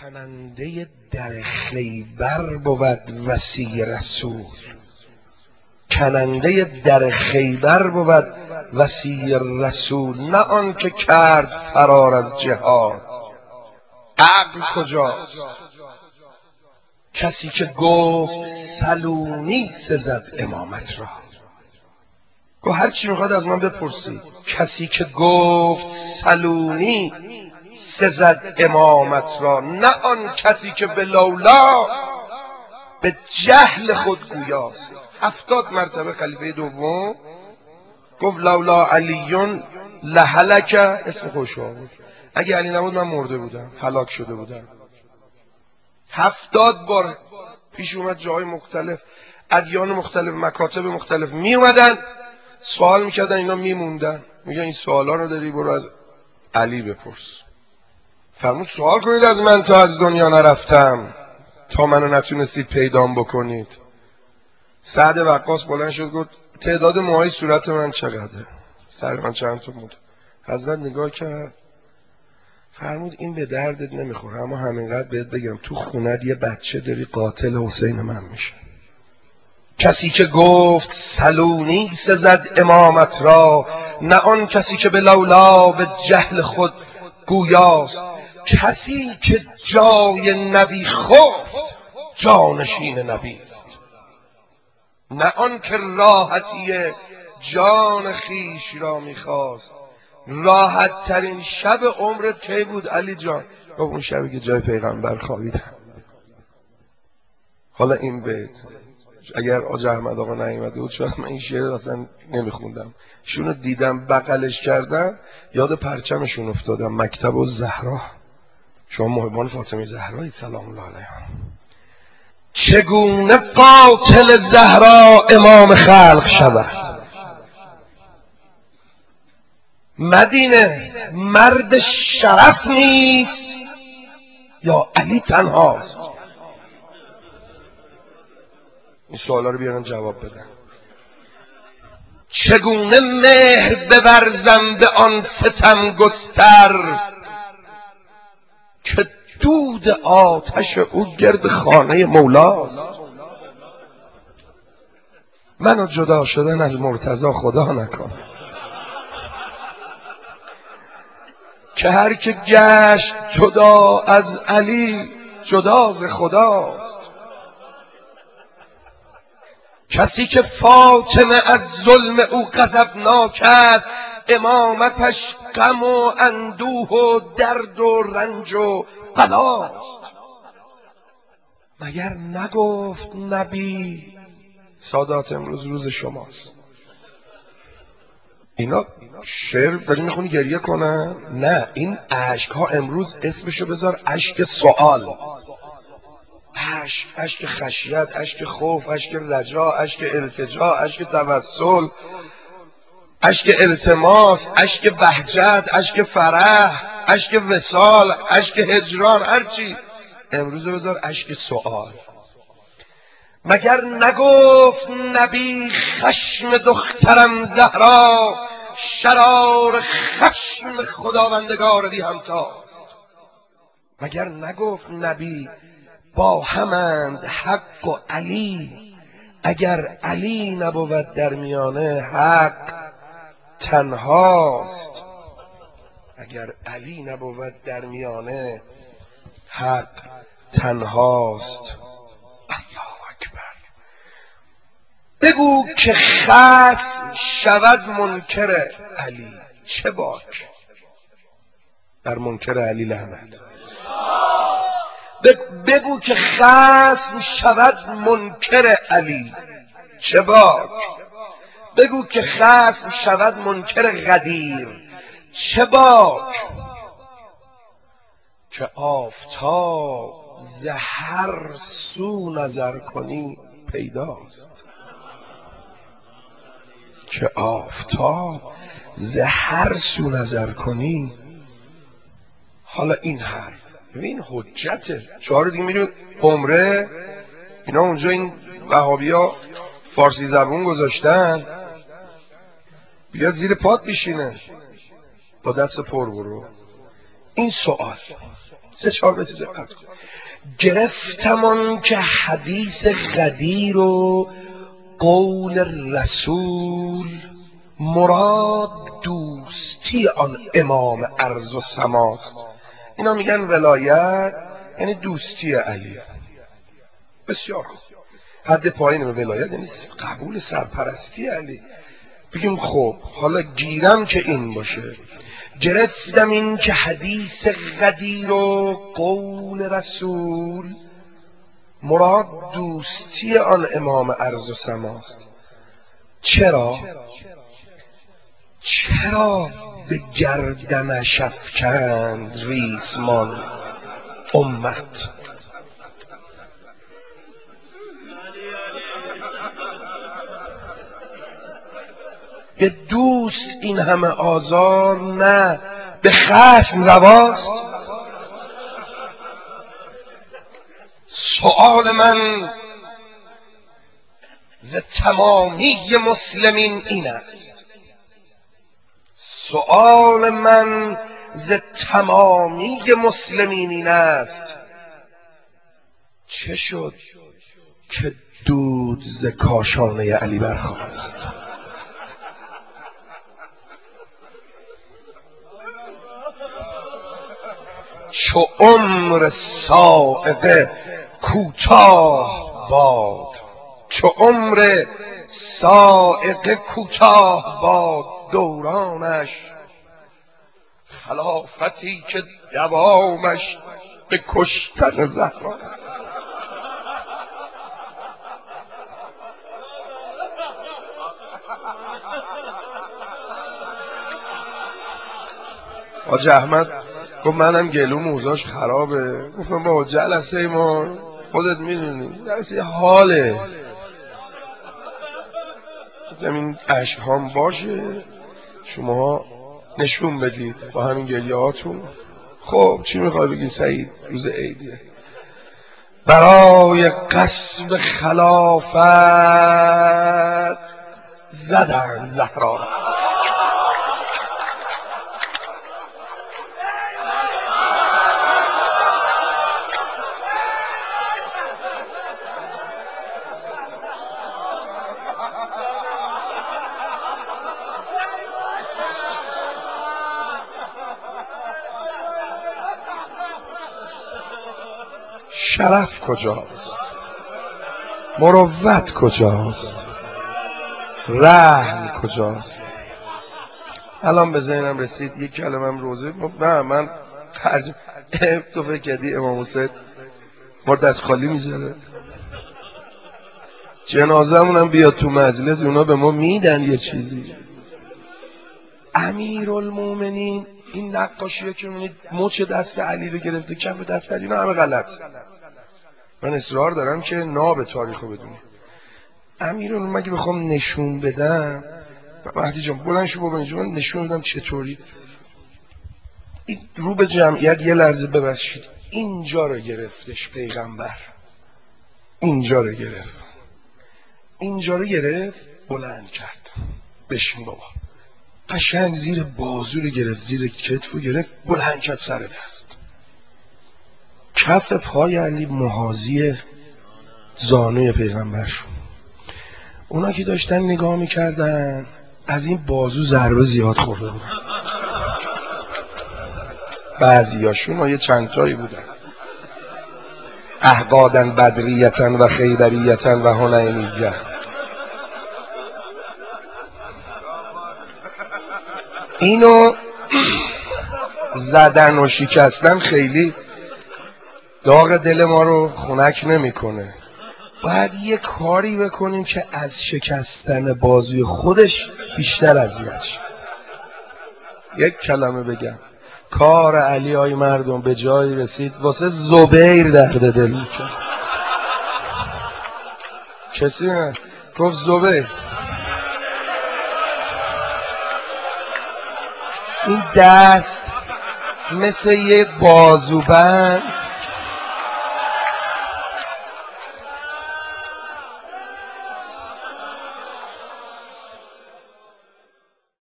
کننده در خیبر بود وسیع رسول. کننده در خیبر بود وسیع رسول نه آن که کرد فرار از جهاد. عقل کجاست؟ کسی که گفت سلونی سزد امامت را. گو هر چی می‌خواد از من بپرسی کسی که گفت سلونی سزد امامت را نه آن کسی که به لولا به جهل خود گویاست. هفتاد مرتبه خلیفه دوم گفت لولا علیون لحلک اسم خوش بود اگه علی نبود من مرده بودم هلاک شده بودم. هفتاد بار پیش اومد جای مختلف ادیان مختلف مکاتب مختلف می اومدن. سوال می‌کردن اینا میموندن. میگه این سوالا رو داری برو از علی بپرس. فرمود سوال کنید از من تا از دنیا نرفتم. تا منو نتونستید پیدام بکنید. سعد وقاص بلند شد گفت تعداد موهای صورت من چقدره؟ سر من چند تا بود؟ حضرت نگاه کرد. فرمود این به دردت نمی‌خوره اما همینقدر بهت بگم تو خونت یه بچه داری قاتل حسین من میشه. کسی که گفت سلونی سزد امامت را. نه آن کسی که به لولا به جهل خود گویاست. کسی که جای نبی خفت جانشین نبی است. نه آن که راحتی جان خیش را می‌خواست. راحت ترین شب عمرت کی بود علی جان؟ گفت اون شبی که جای پیغمبر خوابیدم. حالا این بیت اگر آج احمد آقا نیومده بود شاید من این شعر اصلا نمیخوندم. شونو دیدم بغلش کردم یاد پرچمشون افتادم مکتب و زهرا شما محبان فاطمه زهرایی سلام الله علیها. چگونه قاتل زهرا امام خلق شود؟ مدینه مرد شرف نیست یا علی تنهاست؟ این سوالا رو بیارن جواب بدن. چگونه مهر بورزم به آن ستم گستر که دود آتش او گرد خانه مولاست. منو جدا شدن از مرتضا خدا نکن که هر که گشت جدا از علی جدا از خداست. کسی که فاطمه از ظلم او غضبناک است امامتش غم و اندوه و درد و رنج و بلاست. مگر نگفت نبی سادات امروز روز شماست؟ اینا شعر داری می‌خونی گریه کنن؟ نه این عشق ها امروز اسمشو بذار عشق سوال. عشق عشق خشیت عشق خوف عشق رجا عشق التجا عشق توسل. عشق التماس عشق بهجت عشق فرح عشق وسال عشق هجران هرچی امروز بذار عشق سوال مگر نگفت نبی خشم دخترم زهرا شرار خشم خداوندگار دی همتاست؟ مگر نگفت نبی با همند حق و علی اگر علی نبود در میانه حق تنهاست. اگر علی نبود در میانه حق تنهاست. الله اکبر. بگو که خصم شود منکر علی. چه باک؟ بر منکر علی لعنت. بگو که خصم شود منکر علی. چه باک؟ بگو که خصم شود منکر غدیر. چه باک؟ که آفتاب زهر سو نظر کنی پیداست. که آفتاب زهر سو نظر کنی. حالا این حرف ببین حجته. چهار دیگه میدون عمره. اینا اونجا این وهابی ها فارسی زبون گذاشتن. بیاد زیر پات بشینه. با دست پر برو. این سوال. سه چهار بیت دقت کن. گرفتم که حدیث غدیر و قول رسول. مراد دوستی آن امام ارز و سماست. اینا میگن ولایت یعنی دوستی علی. بسیار خوب. حد پایین به ولایت یعنی قبول سرپرستی علی. بگیم خب حالا گیرم که این باشه. گرفتم این که حدیث غدیر و قول رسول. مراد دوستی آن امام ارز و سماست. چرا؟ چرا به گردنش افکند ریسمان؟ امت. به دوست این همه آزار نه به خسم رواست. سؤال من ز تمامی مسلمین این است. سؤال من ز تمامی مسلمین این است. چه شد که دود ز کاشانه علی برخواست چو عمر سائقه کوتاه باد. چو عمر سائقه کوتاه باد دورانش خلافتی که دوامش به کشتن زهراست حاج احمد گفت منم گلو موزاش خرابه. گفتم با جلسه ما خودت می‌دونی. جلسه حاله. گفتم این عشق هم باشه. شما نشون بدید با همین گلیه هاتون خب چی می‌خوای بگی سعید؟ روز عیدیه. برای قصب خلافت زدن زهرا. شرف کجاست؟ مروت کجاست؟ رحم کجاست؟ الان به ذهنم رسید یک کلمه روزه. نه من خرج تو فکر کردی امام حسین ما دست خالی می‌ذاره؟ جنازه هم بیاد تو مجلس اونا به ما میدن یه چیزی. امیر المومنین این نقاشی که می‌بینید مچ دست علی رو گرفته کف دست علی همه غلط. من اصرار دارم که ناب تاریخ رو بدونی. امیر مگه بخوام نشون بدم مهدی جان بلند شو بابا من نشون بدم چطوری. این رو به جمعیت یه لحظه ببخشید. اینجا رو گرفتش پیغمبر. اینجا رو گرفت. اینجا رو گرفت بلند کرد. بشین بابا. قشنگ زیر بازو رو گرفت زیر کتف رو گرفت بلند کرد سر دست. کف پای علی محاذی زانوی پیغمبر شد. اونا که داشتن نگاه می‌کردن از این بازو ضربه زیاد خورده بودن. بعضیاشون یه چند تایی بودن. احقادن بدریتن و خیبریتن و هنینیه اینو زدن و شکستن خیلی داغ دل ما رو خونک نمی‌کنه. باید یه کاری بکنیم که از شکستن بازوی خودش بیشتر اذیتش. یک کلمه بگم. کار علی های مردم به جایی رسید واسه زبیر درد دل می‌کرد. کسی نه. گفت زبیر. این دست مثل یه بازوبند.